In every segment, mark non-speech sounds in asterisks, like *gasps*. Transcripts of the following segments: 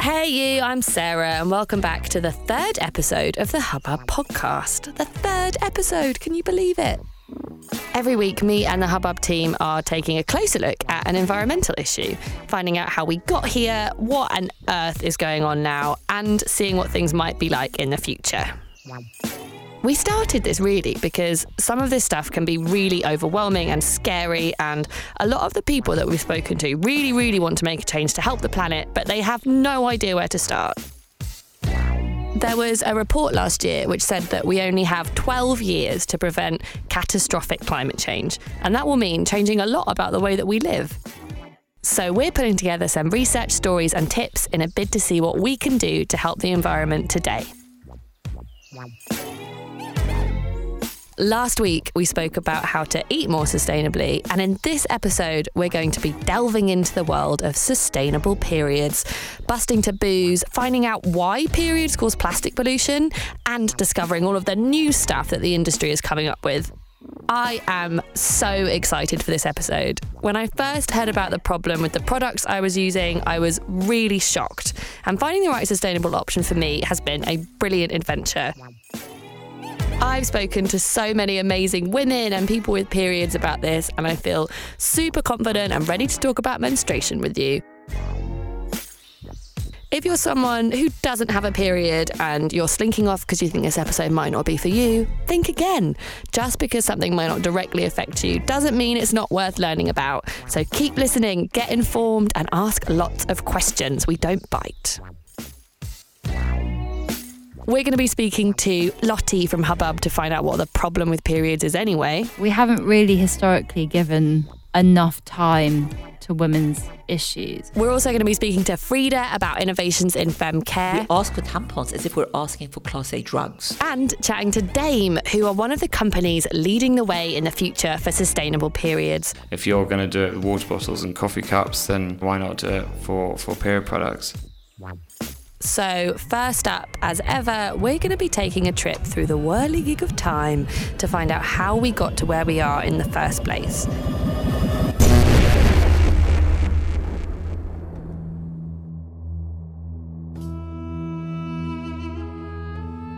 Hey, you, I'm Sarah, and welcome back to the third episode of the Hubbub podcast. The third episode, can you believe it? Every week, me and the Hubbub team are taking a closer look at an environmental issue, finding out how we got here, what on earth is going on now, and seeing what things might be like in the future. We started this really because some of this stuff can be really overwhelming and scary, and a lot of the people that we've spoken to really, really want to make a change to help the planet, but they have no idea where to start. There was a report last year which said that we only have 12 years to prevent catastrophic climate change, and that will mean changing a lot about the way that we live. So, we're putting together some research stories and tips in a bid to see what we can do to help the environment today. Last week, we spoke about how to eat more sustainably, and in this episode, we're going to be delving into the world of sustainable periods, busting taboos, finding out why periods cause plastic pollution, and discovering all of the new stuff that the industry is coming up with. I am so excited for this episode. When I first heard about the problem with the products I was using, I was really shocked. And finding the right sustainable option for me has been a brilliant adventure. I've spoken to so many amazing women and people with periods about this, and I feel super confident and ready to talk about menstruation with you. If you're someone who doesn't have a period and you're slinking off because you think this episode might not be for you, think again. Just because something might not directly affect you doesn't mean it's not worth learning about. So keep listening, get informed, and ask lots of questions. We don't bite. We're going to be speaking to Lottie from Hubbub to find out what the problem with periods is anyway. We haven't really historically given enough time to women's issues. We're also going to be speaking to Freda about innovations in fem care. We ask for tampons as if we're asking for Class A drugs. And chatting to Dame, who are one of the companies leading the way in the future for sustainable periods. If you're going to do it with water bottles and coffee cups, then why not do it for, for period products? So, first up, as ever, we're going to be taking a trip through the whirligig of time to find out how we got to where we are in the first place.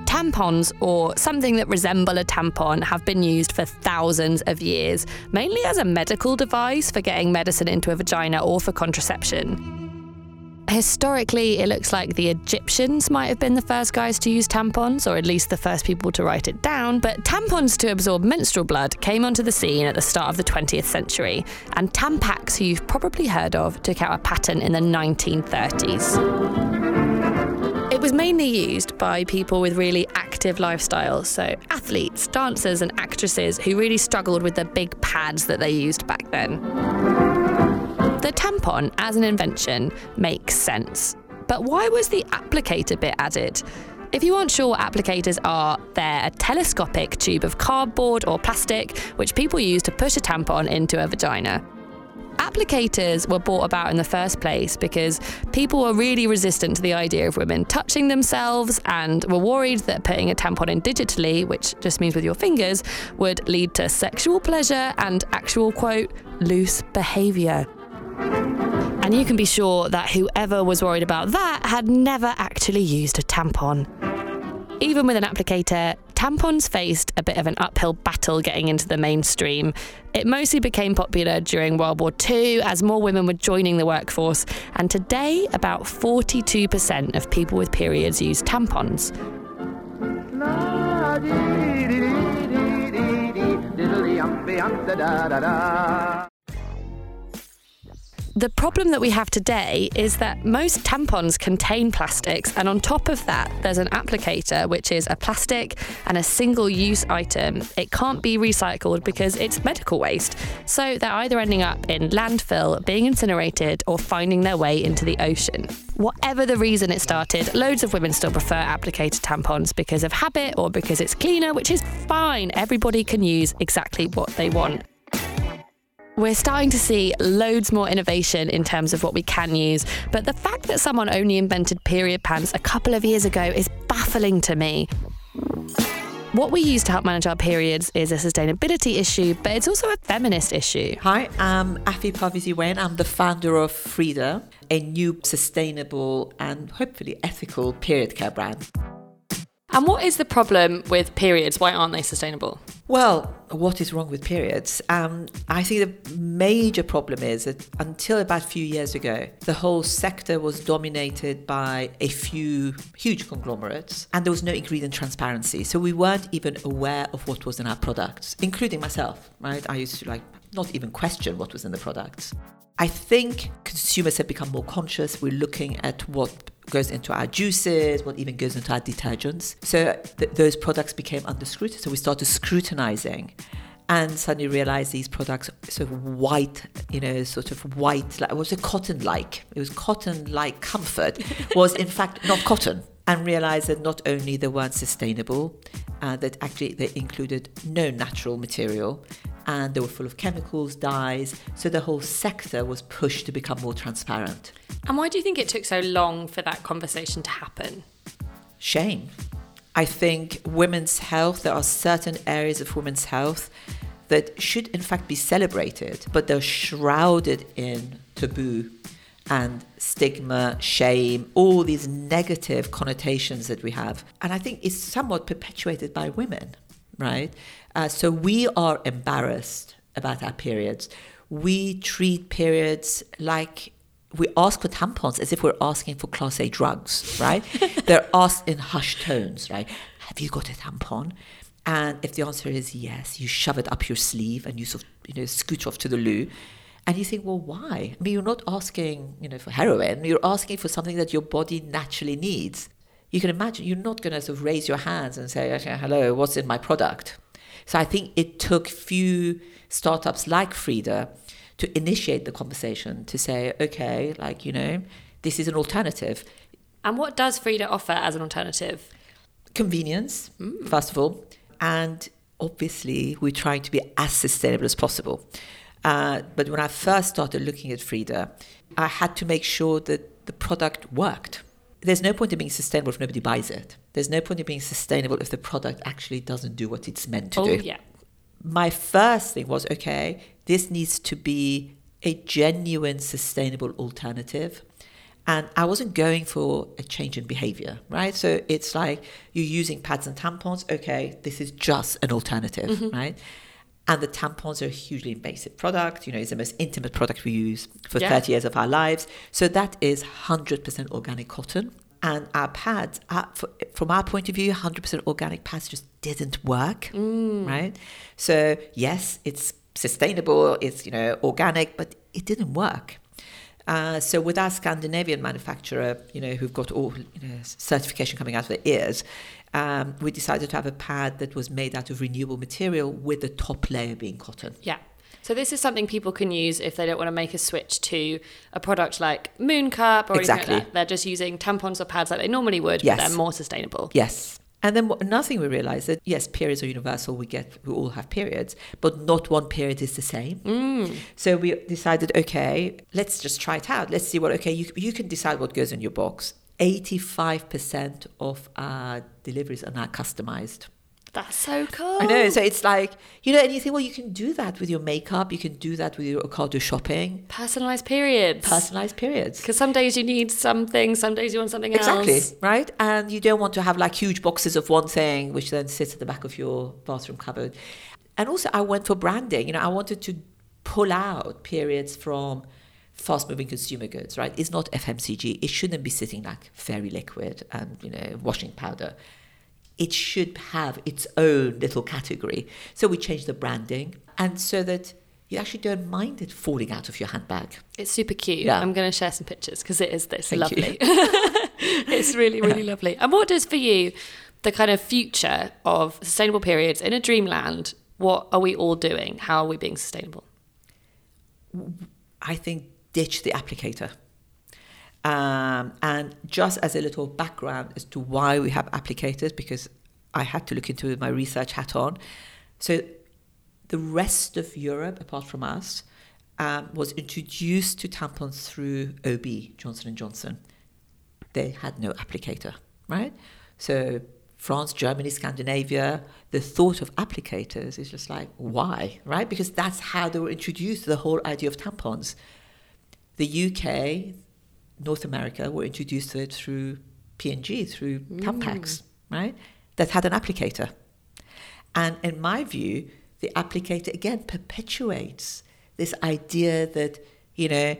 Tampons, or something that resemble a tampon, have been used for thousands of years, mainly as a medical device for getting medicine into a vagina or for contraception. Historically, it looks like the Egyptians might have been the first guys to use tampons, or at least the first people to write it down. But tampons to absorb menstrual blood came onto the scene at the start of the 20th century, and Tampax, who you've probably heard of, took out a patent in the 1930s. It was mainly used by people with really active lifestyles, so athletes, dancers, and actresses who really struggled with the big pads that they used back then. The tampon as an invention makes sense. But why was the applicator bit added? If you aren't sure what applicators are, they're a telescopic tube of cardboard or plastic which people use to push a tampon into a vagina. Applicators were brought about in the first place because people were really resistant to the idea of women touching themselves and were worried that putting a tampon in digitally, which just means with your fingers, would lead to sexual pleasure and actual, quote, loose behaviour. And you can be sure that whoever was worried about that had never actually used a tampon. Even with an applicator, tampons faced a bit of an uphill battle getting into the mainstream. It mostly became popular during World War II as more women were joining the workforce, and today about 42% of people with periods use tampons. The problem that we have today is that most tampons contain plastics, and on top of that, there's an applicator, which is a plastic and a single use item. It can't be recycled because it's medical waste. So they're either ending up in landfill, being incinerated, or finding their way into the ocean. Whatever the reason it started, loads of women still prefer applicator tampons because of habit or because it's cleaner, which is fine. Everybody can use exactly what they want. We're starting to see loads more innovation in terms of what we can use, but the fact that someone only invented period pants a couple of years ago is baffling to me. What we use to help manage our periods is a sustainability issue, but it's also a feminist issue. Hi, I'm Affi Parvizi Wayne. I'm the founder of Freda, a new sustainable and hopefully ethical period care brand. And what is the problem with periods? Why aren't they sustainable? Well, what is wrong with periods? Um, I think the major problem is that until about a few years ago, the whole sector was dominated by a few huge conglomerates and there was no ingredient transparency. So we weren't even aware of what was in our products, including myself, right? I used to like not even question what was in the products. I think consumers have become more conscious. We're looking at what goes into our juices, what even goes into our detergents. So th- those products became under scrutiny. So we started scrutinizing and suddenly realized these products sort of white, you know, sort of white, like was it cotton like? It was cotton like comfort, *laughs* was in fact not cotton. And realized that not only they weren't sustainable, uh, that actually they included no natural material and they were full of chemicals, dyes. So the whole sector was pushed to become more transparent. And why do you think it took so long for that conversation to happen? Shame. I think women's health, there are certain areas of women's health that should in fact be celebrated, but they're shrouded in taboo and stigma, shame, all these negative connotations that we have. And I think it's somewhat perpetuated by women, right? Uh, so we are embarrassed about our periods. We treat periods like we ask for tampons as if we're asking for class A drugs, right? *laughs* They're asked in hushed tones, right? Have you got a tampon? And if the answer is yes, you shove it up your sleeve and you sort of, you know, scoot off to the loo. And you think, well, why? I mean, you're not asking, you know, for heroin. You're asking for something that your body naturally needs. You can imagine you're not going to sort of raise your hands and say, hello, what's in my product? So I think it took few startups like Freda to initiate the conversation to say, okay, like, you know, this is an alternative. And what does Freda offer as an alternative? Convenience, mm. first of all. And obviously, we're trying to be as sustainable as possible. Uh, but when I first started looking at Freda, I had to make sure that the product worked. There's no point in being sustainable if nobody buys it. There's no point in being sustainable if the product actually doesn't do what it's meant to oh, do. Yeah. My first thing was okay, this needs to be a genuine sustainable alternative. And I wasn't going for a change in behavior, right? So it's like you're using pads and tampons. Okay, this is just an alternative, mm-hmm. right? And the tampons are a hugely invasive product. You know, it's the most intimate product we use for yeah. 30 years of our lives. So that is 100% organic cotton. And our pads, for, from our point of view, 100% organic pads just didn't work, mm. right? So yes, it's sustainable, it's you know organic, but it didn't work. Uh, so with our Scandinavian manufacturer, you know, who've got all you know, certification coming out of their ears, um, we decided to have a pad that was made out of renewable material with the top layer being cotton. Yeah. So this is something people can use if they don't want to make a switch to a product like Moon Cup or exactly. anything like that. They're just using tampons or pads like they normally would, yes. but they're more sustainable. Yes. And then another thing we realized that yes, periods are universal. We get we all have periods, but not one period is the same. Mm. So we decided, okay, let's just try it out. Let's see what. Okay, you you can decide what goes in your box. Eighty five percent of our deliveries are now customized. That's so cool. I know. So it's like, you know, and you think, well, you can do that with your makeup. You can do that with your Ocado shopping. Personalized periods. Personalized periods. Because some days you need something, some days you want something exactly, else. Exactly. Right. And you don't want to have like huge boxes of one thing, which then sits at the back of your bathroom cupboard. And also, I went for branding. You know, I wanted to pull out periods from fast moving consumer goods, right? It's not FMCG. It shouldn't be sitting like fairy liquid and, you know, washing powder it should have its own little category. So we changed the branding, and so that you actually don't mind it falling out of your handbag. It's super cute. Yeah. I'm going to share some pictures because it is this Thank lovely. *laughs* it's really, really yeah. lovely. And what does for you the kind of future of sustainable periods in a dreamland? What are we all doing? How are we being sustainable? I think ditch the applicator. Um, and just as a little background as to why we have applicators, because I had to look into with my research hat on. So the rest of Europe, apart from us, um, was introduced to tampons through OB, Johnson & Johnson. They had no applicator, right? So France, Germany, Scandinavia, the thought of applicators is just like, why? Right? Because that's how they were introduced the whole idea of tampons. The UK, North America were introduced to it through P&G, through mm. Tampax, right? That had an applicator. And in my view, the applicator again perpetuates this idea that, you know,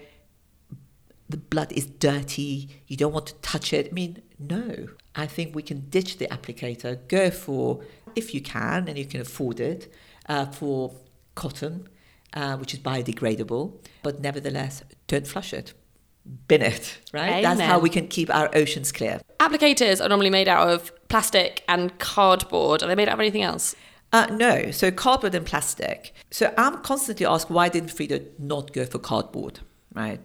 the blood is dirty, you don't want to touch it. I mean, no. I think we can ditch the applicator, go for, if you can and you can afford it, uh, for cotton, uh, which is biodegradable, but nevertheless, don't flush it. Bin it, right? Amen. That's how we can keep our oceans clear. Applicators are normally made out of plastic and cardboard. Are they made out of anything else? Uh, no, so cardboard and plastic. So I'm constantly asked why didn't Freda not go for cardboard, right?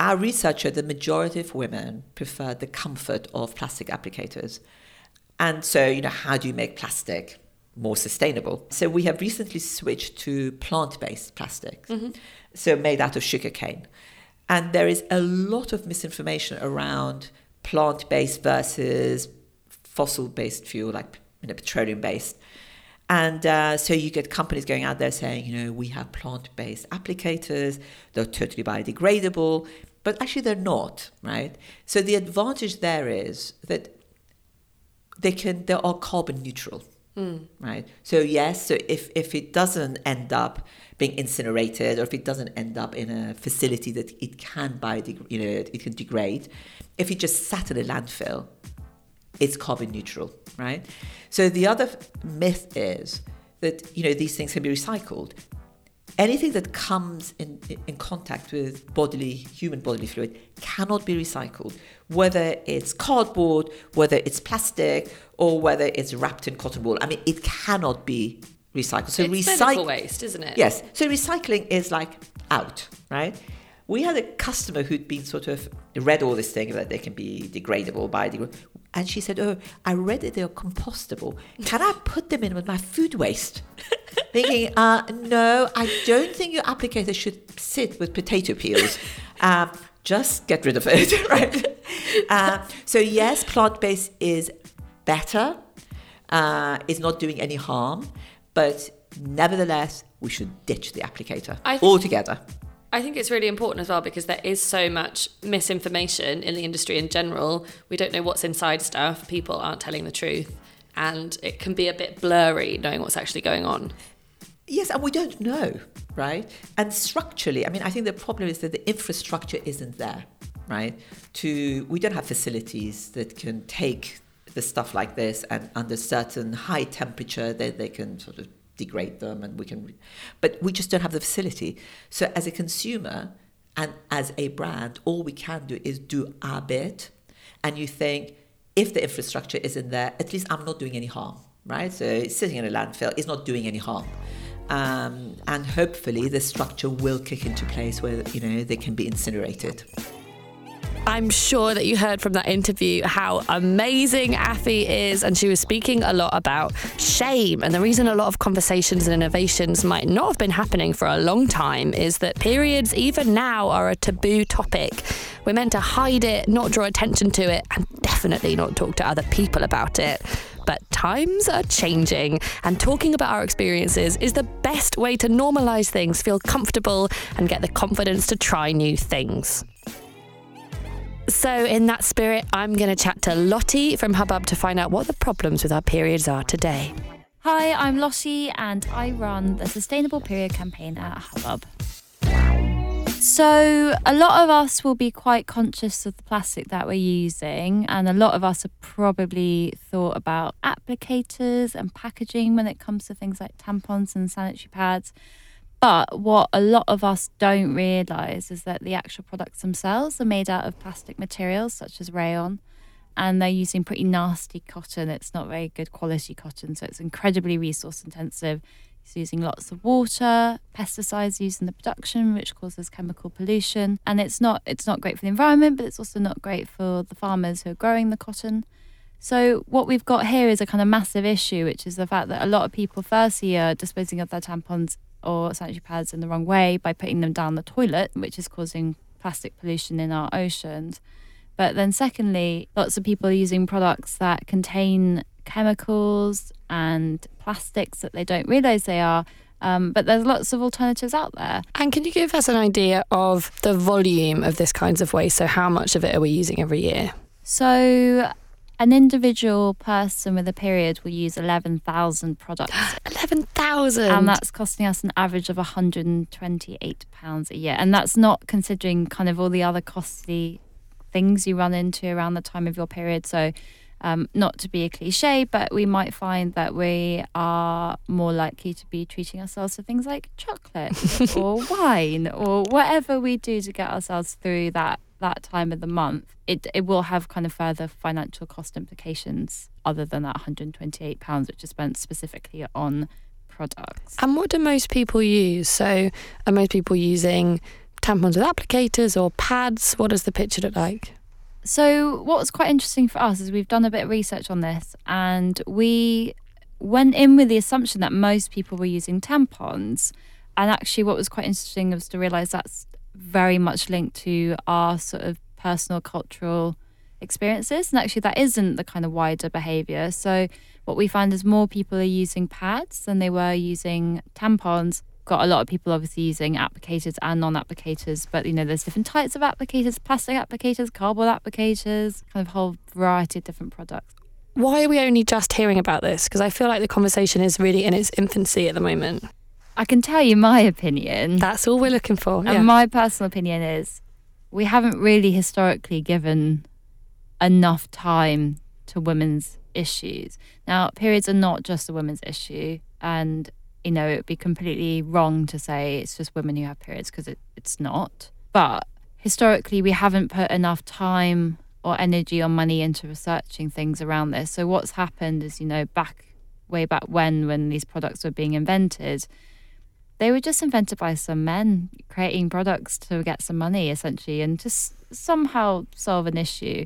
Our research showed the majority of women prefer the comfort of plastic applicators. And so, you know, how do you make plastic more sustainable? So we have recently switched to plant-based plastics, mm-hmm. so made out of sugarcane. And there is a lot of misinformation around plant-based versus fossil-based fuel, like you know, petroleum-based. And uh, so you get companies going out there saying, you know, we have plant based applicators, they're totally biodegradable, but actually they're not, right? So the advantage there is that they can, they are carbon neutral. Mm. Right. So yes. So if if it doesn't end up being incinerated, or if it doesn't end up in a facility that it can biodegrade, you know, it can degrade, if it just sat in a landfill, it's carbon neutral, right? So the other myth is that you know these things can be recycled. Anything that comes in, in contact with bodily human bodily fluid cannot be recycled, whether it's cardboard, whether it's plastic, or whether it's wrapped in cotton wool. I mean, it cannot be recycled. So recycle waste, isn't it? Yes. So recycling is like out, right? We had a customer who'd been sort of read all this thing that they can be degradable, biodegradable. And she said, Oh, I read that they're compostable. Can I put them in with my food waste? *laughs* Thinking, uh, No, I don't think your applicator should sit with potato peels. Um, just get rid of it, *laughs* right? Uh, so, yes, plant based is better, uh, is not doing any harm, but nevertheless, we should ditch the applicator altogether. I think it's really important as well because there is so much misinformation in the industry in general. We don't know what's inside stuff, people aren't telling the truth, and it can be a bit blurry knowing what's actually going on. Yes, and we don't know, right? And structurally, I mean, I think the problem is that the infrastructure isn't there, right? To we don't have facilities that can take the stuff like this and under certain high temperature that they can sort of degrade them and we can but we just don't have the facility. So as a consumer and as a brand all we can do is do our bit. And you think if the infrastructure isn't there at least i'm not doing any harm right? So sitting in a landfill is not doing any harm. Um, and hopefully the structure will kick into place where you know they can be incinerated I'm sure that you heard from that interview how amazing Affi is, and she was speaking a lot about shame. And the reason a lot of conversations and innovations might not have been happening for a long time is that periods, even now, are a taboo topic. We're meant to hide it, not draw attention to it, and definitely not talk to other people about it. But times are changing, and talking about our experiences is the best way to normalize things, feel comfortable, and get the confidence to try new things. So, in that spirit, I'm going to chat to Lottie from Hubbub to find out what the problems with our periods are today. Hi, I'm Lottie and I run the Sustainable Period campaign at Hubbub. So, a lot of us will be quite conscious of the plastic that we're using, and a lot of us have probably thought about applicators and packaging when it comes to things like tampons and sanitary pads. But what a lot of us don't realise is that the actual products themselves are made out of plastic materials such as rayon and they're using pretty nasty cotton. It's not very good quality cotton, so it's incredibly resource intensive. It's using lots of water, pesticides used in the production, which causes chemical pollution. And it's not it's not great for the environment, but it's also not great for the farmers who are growing the cotton. So what we've got here is a kind of massive issue, which is the fact that a lot of people firstly are disposing of their tampons or sanitary pads in the wrong way by putting them down the toilet, which is causing plastic pollution in our oceans. But then, secondly, lots of people are using products that contain chemicals and plastics that they don't realize they are. Um, but there's lots of alternatives out there. And can you give us an idea of the volume of this kinds of waste? So, how much of it are we using every year? So, an individual person with a period will use 11,000 products. *gasps* 11,000? And that's costing us an average of £128 a year. And that's not considering kind of all the other costly things you run into around the time of your period. So, um, not to be a cliche, but we might find that we are more likely to be treating ourselves to things like chocolate *laughs* or wine or whatever we do to get ourselves through that that time of the month. It it will have kind of further financial cost implications other than that 128 pounds, which is spent specifically on products. And what do most people use? So, are most people using tampons with applicators or pads? What does the picture look like? So, what was quite interesting for us is we've done a bit of research on this and we went in with the assumption that most people were using tampons. And actually, what was quite interesting was to realize that's very much linked to our sort of personal cultural experiences. And actually, that isn't the kind of wider behavior. So, what we find is more people are using pads than they were using tampons got a lot of people obviously using applicators and non-applicators, but you know there's different types of applicators, plastic applicators, cardboard applicators, kind of whole variety of different products. Why are we only just hearing about this? Because I feel like the conversation is really in its infancy at the moment. I can tell you my opinion. That's all we're looking for. And my personal opinion is we haven't really historically given enough time to women's issues. Now, periods are not just a women's issue, and you know, it would be completely wrong to say it's just women who have periods because it, it's not. But historically, we haven't put enough time or energy or money into researching things around this. So what's happened is, you know, back way back when, when these products were being invented, they were just invented by some men creating products to get some money essentially and s- somehow solve an issue.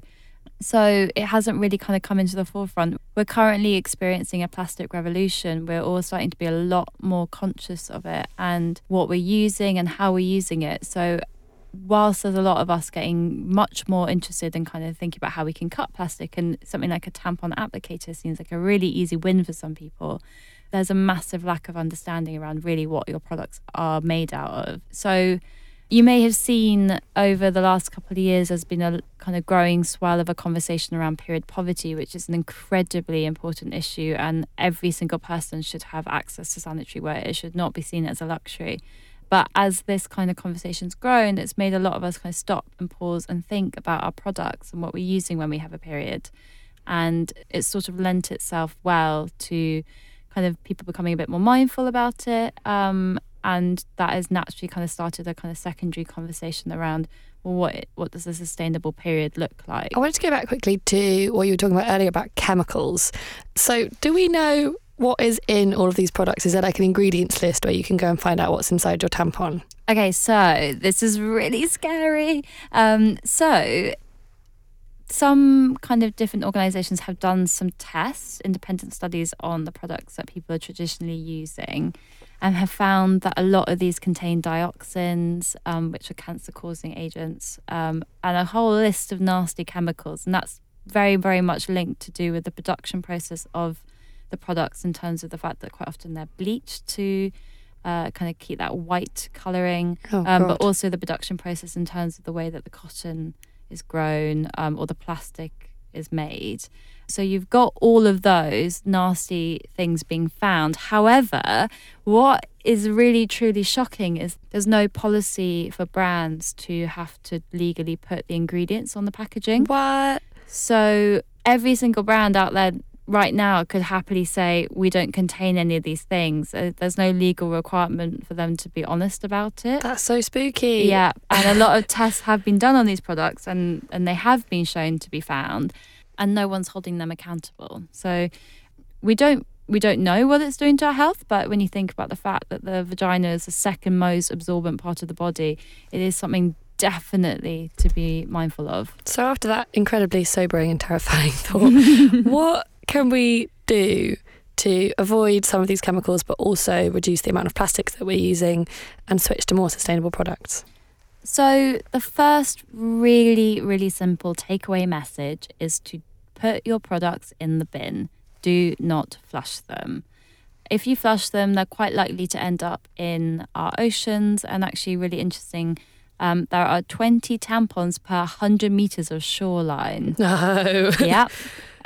So it hasn't really kind of come into the forefront. We're currently experiencing a plastic revolution. We're all starting to be a lot more conscious of it and what we're using and how we're using it. So whilst there's a lot of us getting much more interested in kind of thinking about how we can cut plastic and something like a tampon applicator seems like a really easy win for some people there's a massive lack of understanding around really what your products are made out of so you may have seen over the last couple of years there's been a kind of growing swell of a conversation around period poverty, which is an incredibly important issue, and every single person should have access to sanitary wear. It should not be seen as a luxury. But as this kind of conversation's grown, it's made a lot of us kind of stop and pause and think about our products and what we're using when we have a period. And it's sort of lent itself well to kind of people becoming a bit more mindful about it um, and that has naturally kind of started a kind of secondary conversation around well, what what does a sustainable period look like? I wanted to go back quickly to what you were talking about earlier about chemicals. So, do we know what is in all of these products? Is there like an ingredients list where you can go and find out what's inside your tampon? Okay, so this is really scary. Um, so some kind of different organizations have done some tests, independent studies on the products that people are traditionally using and have found that a lot of these contain dioxins, um, which are cancer causing agents, um, and a whole list of nasty chemicals. And that's very, very much linked to do with the production process of the products in terms of the fact that quite often they're bleached to uh, kind of keep that white colouring, oh, um, but also the production process in terms of the way that the cotton is grown um, or the plastic is made. So you've got all of those nasty things being found. However, what is really truly shocking is there's no policy for brands to have to legally put the ingredients on the packaging. What? So every single brand out there right now could happily say we don't contain any of these things. Uh, there's no legal requirement for them to be honest about it. That's so spooky. Yeah, and a lot of tests have been done on these products and and they have been shown to be found and no one's holding them accountable. So we don't we don't know what it's doing to our health, but when you think about the fact that the vagina is the second most absorbent part of the body, it is something definitely to be mindful of. So after that incredibly sobering and terrifying *laughs* thought, *laughs* what can we do to avoid some of these chemicals but also reduce the amount of plastics that we're using and switch to more sustainable products? So, the first really, really simple takeaway message is to put your products in the bin. do not flush them. If you flush them, they're quite likely to end up in our oceans. And actually, really interesting, um, there are 20 tampons per 100 meters of shoreline. *laughs* No. yep.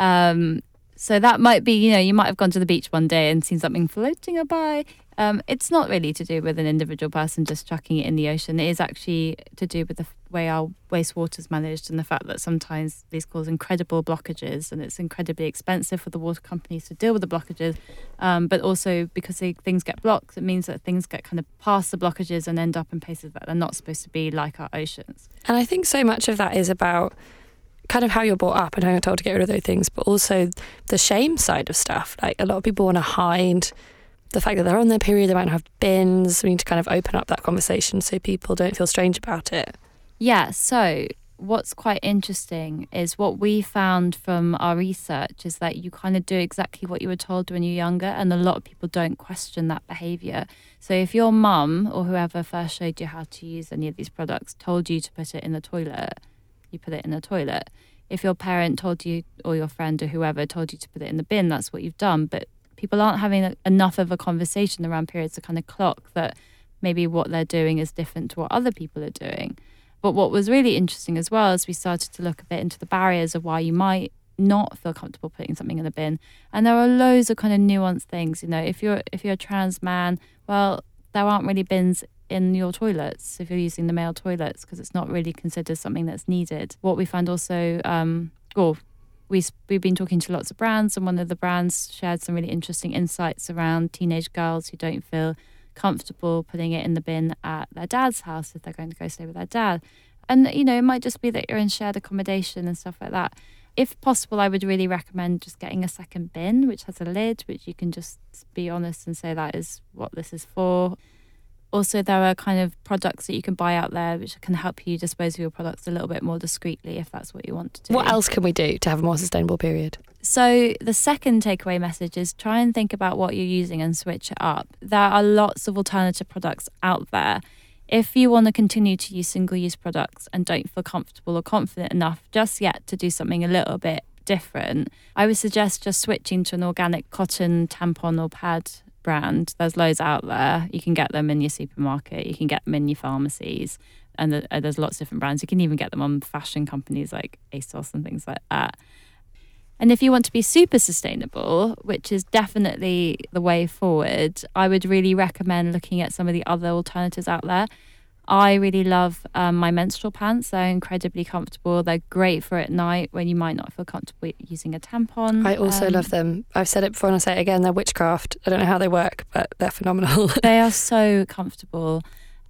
Um, so that might be, you know, you might have gone to the beach one day and seen something floating by. Um, it's not really to do with an individual person just chucking it in the ocean. It is actually to do with the way our wastewater is managed and the fact that sometimes these cause incredible blockages and it's incredibly expensive for the water companies to deal with the blockages. Um, but also because they, things get blocked, it means that things get kind of past the blockages and end up in places that they're not supposed to be, like our oceans. And I think so much of that is about kind of how you're brought up and how you're told to get rid of those things, but also the shame side of stuff. Like a lot of people want to hide the fact that they're on their period, they might not have bins. We need to kind of open up that conversation so people don't feel strange about it. Yeah, so what's quite interesting is what we found from our research is that you kind of do exactly what you were told when you're younger, and a lot of people don't question that behavior. So if your mum or whoever first showed you how to use any of these products told you to put it in the toilet, you put it in the toilet. If your parent told you, or your friend or whoever told you to put it in the bin, that's what you've done. But people aren't having enough of a conversation around periods to kind of clock that maybe what they're doing is different to what other people are doing. But what was really interesting as well is we started to look a bit into the barriers of why you might not feel comfortable putting something in the bin. And there are loads of kind of nuanced things. You know, if you're if you're a trans man, well, there aren't really bins in your toilets if you're using the male toilets because it's not really considered something that's needed. What we found also, um, or we we've been talking to lots of brands, and one of the brands shared some really interesting insights around teenage girls who don't feel comfortable putting it in the bin at their dad's house if they're going to go stay with their dad. And you know, it might just be that you're in shared accommodation and stuff like that. If possible, I would really recommend just getting a second bin which has a lid, which you can just be honest and say that is what this is for also there are kind of products that you can buy out there which can help you dispose of your products a little bit more discreetly if that's what you want to do. What else can we do to have a more sustainable period? So the second takeaway message is try and think about what you're using and switch it up. There are lots of alternative products out there. If you want to continue to use single-use products and don't feel comfortable or confident enough just yet to do something a little bit different, I would suggest just switching to an organic cotton tampon or pad brand. There's loads out there. You can get them in your supermarket, you can get them in your pharmacies, and the, uh, there's lots of different brands. You can even get them on fashion companies like ASOS and things like that. And if you want to be super sustainable, which is definitely the way forward, I would really recommend looking at some of the other alternatives out there. I really love um, my menstrual pants. They're incredibly comfortable. They're great for at night when you might not feel comfortable using a tampon. I also um, love them. I've said it before and I'll say it again. They're witchcraft. I don't know how they work, but they're phenomenal. *laughs* they are so comfortable.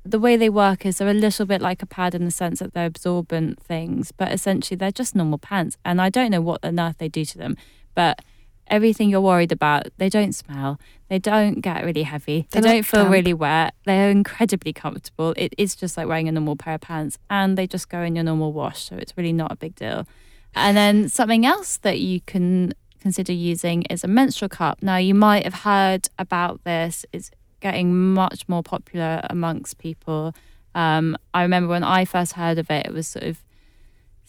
The way they work is they're a little bit like a pad in the sense that they're absorbent things, but essentially they're just normal pants. And I don't know what on earth they do to them, but everything you're worried about. They don't smell. They don't get really heavy. They They're don't feel really wet. They're incredibly comfortable. It is just like wearing a normal pair of pants and they just go in your normal wash. So it's really not a big deal. And then something else that you can consider using is a menstrual cup. Now, you might have heard about this. It's getting much more popular amongst people. Um, I remember when I first heard of it, it was sort of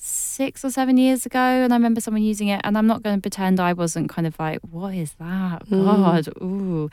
six or seven years ago and I remember someone using it and I'm not going to pretend I wasn't kind of like what is that? Mm. god ooh.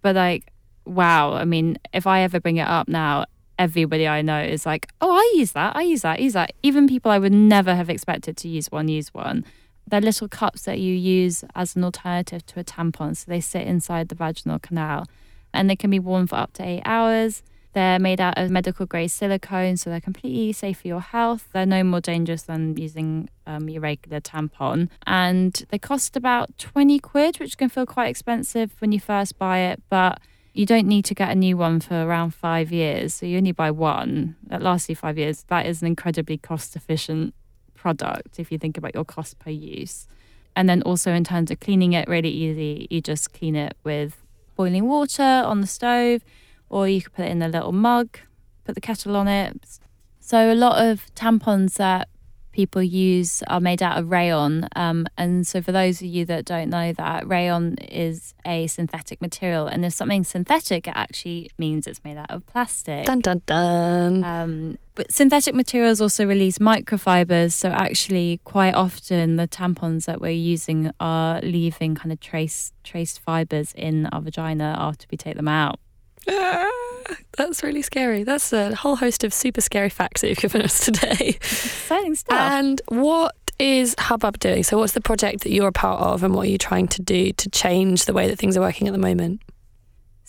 But like wow I mean if I ever bring it up now everybody I know is like oh I use that I use that I use that. Even people I would never have expected to use one use one. They're little cups that you use as an alternative to a tampon so they sit inside the vaginal canal and they can be worn for up to eight hours they're made out of medical grade silicone, so they're completely safe for your health. They're no more dangerous than using um, your regular tampon. And they cost about 20 quid, which can feel quite expensive when you first buy it, but you don't need to get a new one for around five years. So you only buy one that lasts you five years. That is an incredibly cost efficient product if you think about your cost per use. And then also in terms of cleaning it, really easy. You just clean it with boiling water on the stove or you could put it in a little mug, put the kettle on it. So a lot of tampons that people use are made out of rayon. Um, and so, for those of you that don't know that, rayon is a synthetic material. And if something's synthetic, it actually means it's made out of plastic. Dun dun dun. Um, but synthetic materials also release microfibers. So, actually, quite often the tampons that we're using are leaving kind of trace traced fibers in our vagina after we take them out. Ah, *laughs* that's really scary. That's a whole host of super scary facts that you've given us today. Exciting stuff. And what is Hubbub doing? So, what's the project that you're a part of, and what are you trying to do to change the way that things are working at the moment?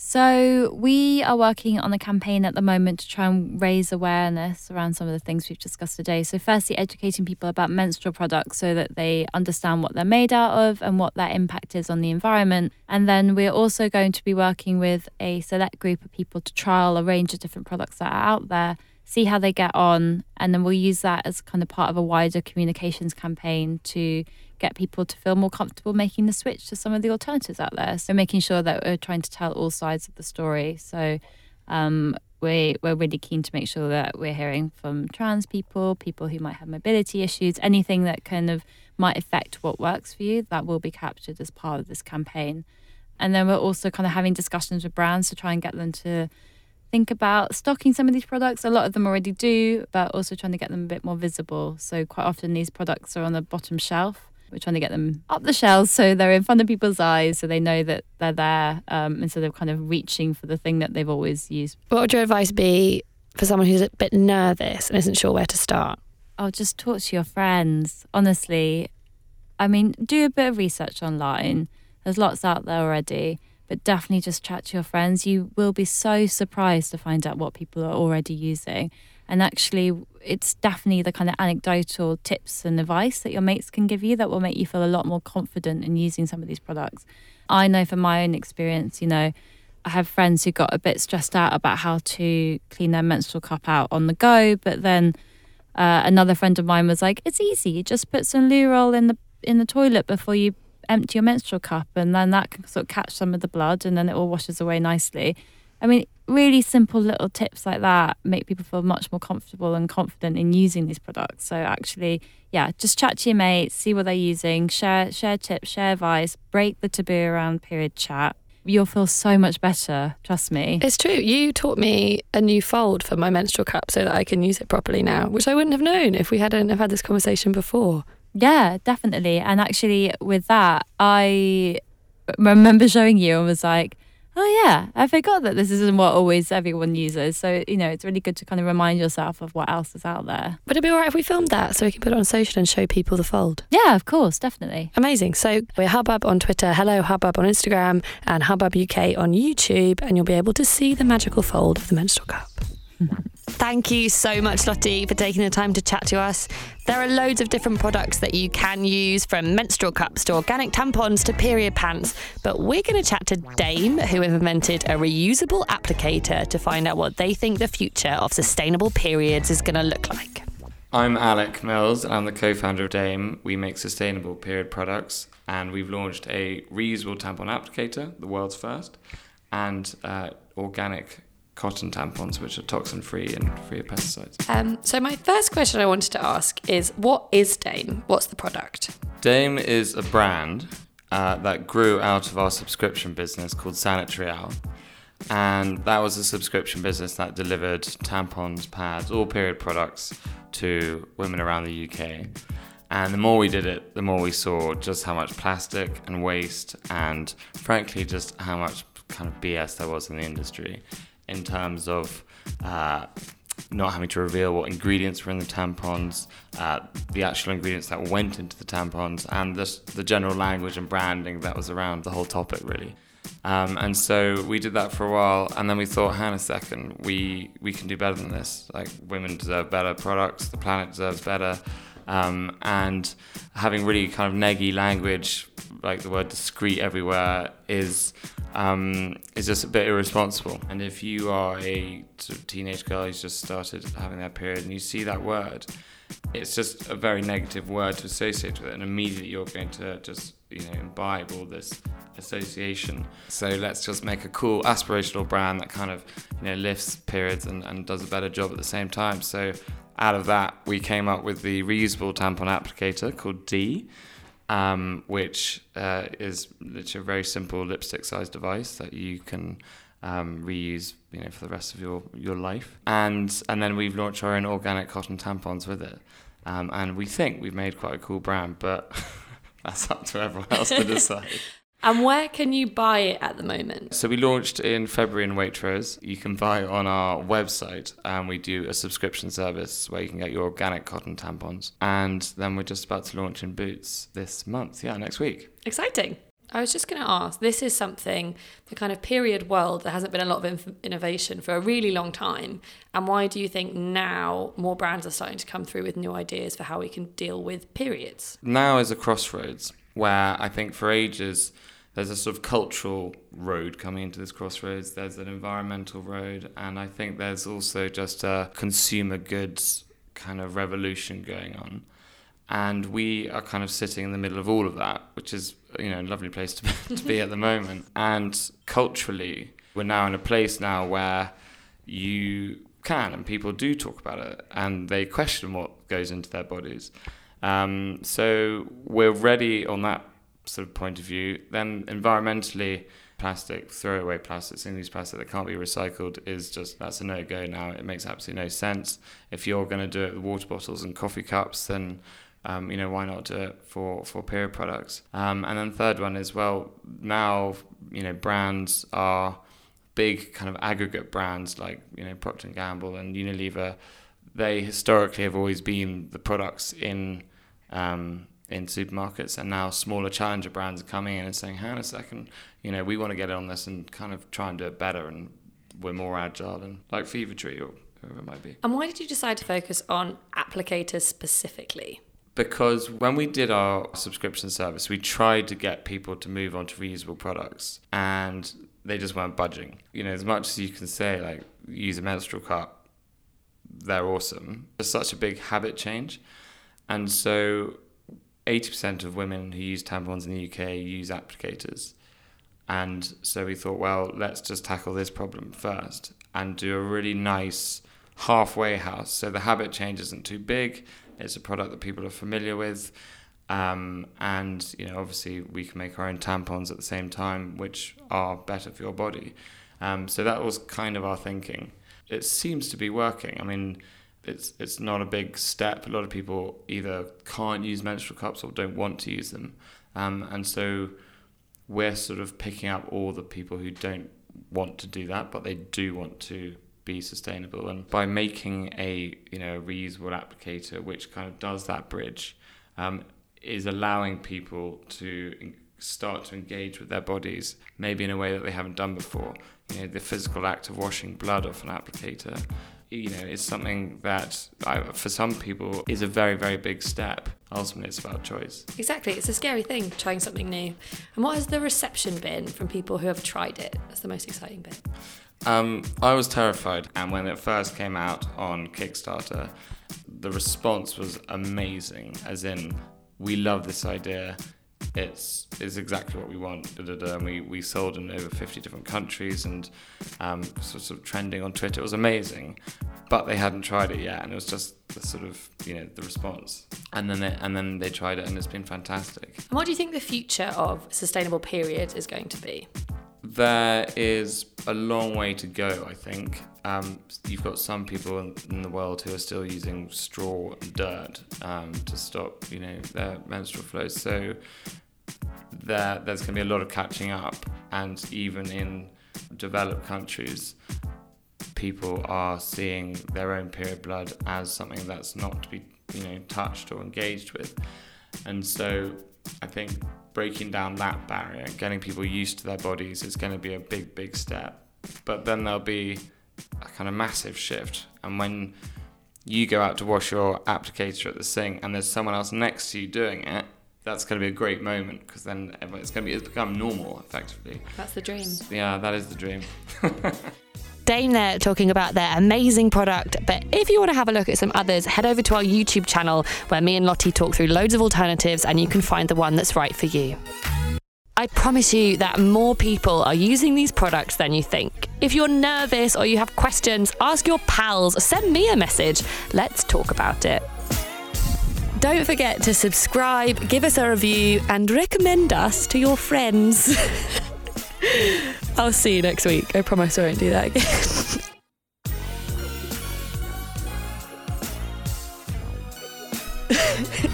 So, we are working on a campaign at the moment to try and raise awareness around some of the things we've discussed today. So, firstly, educating people about menstrual products so that they understand what they're made out of and what their impact is on the environment. And then we're also going to be working with a select group of people to trial a range of different products that are out there, see how they get on, and then we'll use that as kind of part of a wider communications campaign to get people to feel more comfortable making the switch to some of the alternatives out there. So making sure that we're trying to tell all sides of the story. So um, we we're really keen to make sure that we're hearing from trans people, people who might have mobility issues, anything that kind of might affect what works for you. That will be captured as part of this campaign. And then we're also kind of having discussions with brands to try and get them to think about stocking some of these products. A lot of them already do, but also trying to get them a bit more visible. So quite often these products are on the bottom shelf we're trying to get them up the shelves so they're in front of people's eyes so they know that they're there um, instead of kind of reaching for the thing that they've always used. What would your advice be for someone who's a bit nervous and isn't sure where to start? Oh, just talk to your friends. Honestly, I mean, do a bit of research online. There's lots out there already, but definitely just chat to your friends. You will be so surprised to find out what people are already using. And actually, it's definitely the kind of anecdotal tips and advice that your mates can give you that will make you feel a lot more confident in using some of these products. I know from my own experience, you know, I have friends who got a bit stressed out about how to clean their menstrual cup out on the go, but then uh, another friend of mine was like, "It's easy. You just put some loo roll in the in the toilet before you empty your menstrual cup, and then that can sort of catch some of the blood, and then it all washes away nicely." I mean, really simple little tips like that make people feel much more comfortable and confident in using these products. So actually, yeah, just chat to your mates, see what they're using, share share tips, share advice, break the taboo around period chat. You'll feel so much better, trust me. It's true. You taught me a new fold for my menstrual cup so that I can use it properly now, which I wouldn't have known if we hadn't have had this conversation before. Yeah, definitely. And actually, with that, I remember showing you and was like, oh yeah, I forgot that this isn't what always everyone uses. So you know, it's really good to kind of remind yourself of what else is out there. Would it'd be alright if we filmed that so we can put it on social and show people the fold? Yeah, of course, definitely. Amazing. So we're Hubbub on Twitter, hello Hubbub on Instagram, and Hubbub UK on YouTube, and you'll be able to see the magical fold of the menstrual cup. Thank you so much, Lottie, for taking the time to chat to us. There are loads of different products that you can use from menstrual cups to organic tampons to period pants, but we're going to chat to Dame, who invented a reusable applicator to find out what they think the future of sustainable periods is going to look like. I'm Alec Mills, and I'm the co founder of Dame. We make sustainable period products, and we've launched a reusable tampon applicator, the world's first, and uh, organic cotton tampons, which are toxin free and free of pesticides. Um, so, my first question I wanted to ask is what is Dame? What's the product? Dame is a brand uh, that grew out of our subscription business called Sanitorial. And that was a subscription business that delivered tampons, pads, all period products to women around the UK. And the more we did it, the more we saw just how much plastic and waste, and frankly, just how much kind of BS there was in the industry in terms of uh, not having to reveal what ingredients were in the tampons, uh, the actual ingredients that went into the tampons, and the, the general language and branding that was around the whole topic, really. Um, and so we did that for a while, and then we thought, hang on a second, we we can do better than this. Like women deserve better products, the planet deserves better, um, and having really kind of neggy language, like the word discreet everywhere, is um, is just a bit irresponsible. And if you are a teenage girl who's just started having that period and you see that word, it's just a very negative word to associate with it, and immediately you're going to just you know imbibe all this association. So let's just make a cool aspirational brand that kind of you know lifts periods and, and does a better job at the same time. So out of that, we came up with the reusable tampon applicator called D, um, which uh, is literally a very simple lipstick-sized device that you can um, reuse, you know, for the rest of your, your life. And and then we've launched our own organic cotton tampons with it. Um, and we think we've made quite a cool brand, but *laughs* that's up to everyone else to *laughs* decide. And where can you buy it at the moment? So we launched in February in Waitrose. You can buy it on our website, and we do a subscription service where you can get your organic cotton tampons. And then we're just about to launch in Boots this month. Yeah, next week. Exciting. I was just going to ask this is something, the kind of period world, there hasn't been a lot of inf- innovation for a really long time. And why do you think now more brands are starting to come through with new ideas for how we can deal with periods? Now is a crossroads where I think for ages, there's a sort of cultural road coming into this crossroads. There's an environmental road, and I think there's also just a consumer goods kind of revolution going on. And we are kind of sitting in the middle of all of that, which is you know a lovely place to be, *laughs* to be at the *laughs* moment. And culturally, we're now in a place now where you can and people do talk about it, and they question what goes into their bodies. Um, so we're ready on that sort of point of view. Then environmentally, plastic, throwaway plastic, single-use plastic that can't be recycled is just that's a no-go now. It makes absolutely no sense. If you're going to do it with water bottles and coffee cups, then um, you know why not do it for for period products? Um, and then third one is well now you know brands are big kind of aggregate brands like you know Procter and Gamble and Unilever. They historically have always been the products in um, in supermarkets, and now smaller challenger brands are coming in and saying, "Hang on a second, you know, we want to get on this and kind of try and do it better, and we're more agile and like Fever Tree or whoever it might be." And why did you decide to focus on applicators specifically? Because when we did our subscription service, we tried to get people to move on to reusable products, and they just weren't budging. You know, as much as you can say, like, use a menstrual cup, they're awesome. It's such a big habit change. And so 80% of women who use tampons in the UK use applicators. And so we thought, well, let's just tackle this problem first and do a really nice halfway house. So the habit change isn't too big. It's a product that people are familiar with. Um, and, you know, obviously we can make our own tampons at the same time, which are better for your body. Um, so that was kind of our thinking. It seems to be working. I mean, it's it's not a big step. A lot of people either can't use menstrual cups or don't want to use them, um, and so we're sort of picking up all the people who don't want to do that, but they do want to be sustainable. And by making a you know a reusable applicator, which kind of does that bridge, um, is allowing people to start to engage with their bodies, maybe in a way that they haven't done before. You know, the physical act of washing blood off an applicator you know, is something that I, for some people is a very, very big step. Ultimately, it's about choice. Exactly. It's a scary thing, trying something new. And what has the reception been from people who have tried it? That's the most exciting bit. Um, I was terrified, and when it first came out on Kickstarter, the response was amazing. As in, we love this idea it's is exactly what we want. Da, da, da. And we, we sold in over 50 different countries and um, sort of trending on Twitter. It was amazing, but they hadn't tried it yet, and it was just the sort of you know the response. And then they, and then they tried it, and it's been fantastic. And what do you think the future of sustainable period is going to be? There is a long way to go, I think. Um, you've got some people in, the world who are still using straw and dirt um, to stop, you know, their menstrual flows. So there, there's going to be a lot of catching up, and even in developed countries, people are seeing their own period blood as something that's not to be, you know, touched or engaged with, and so I think breaking down that barrier, getting people used to their bodies is going to be a big, big step. But then there'll be a kind of massive shift, and when you go out to wash your applicator at the sink and there's someone else next to you doing it, that's going to be a great moment because then it's going to be it's become normal effectively. That's the dream. Yeah, that is the dream. *laughs* Dame there talking about their amazing product. But if you want to have a look at some others, head over to our YouTube channel where me and Lottie talk through loads of alternatives and you can find the one that's right for you. I promise you that more people are using these products than you think. If you're nervous or you have questions, ask your pals, send me a message. Let's talk about it. Don't forget to subscribe, give us a review, and recommend us to your friends. *laughs* *laughs* I'll see you next week. I promise I won't do that again. *laughs*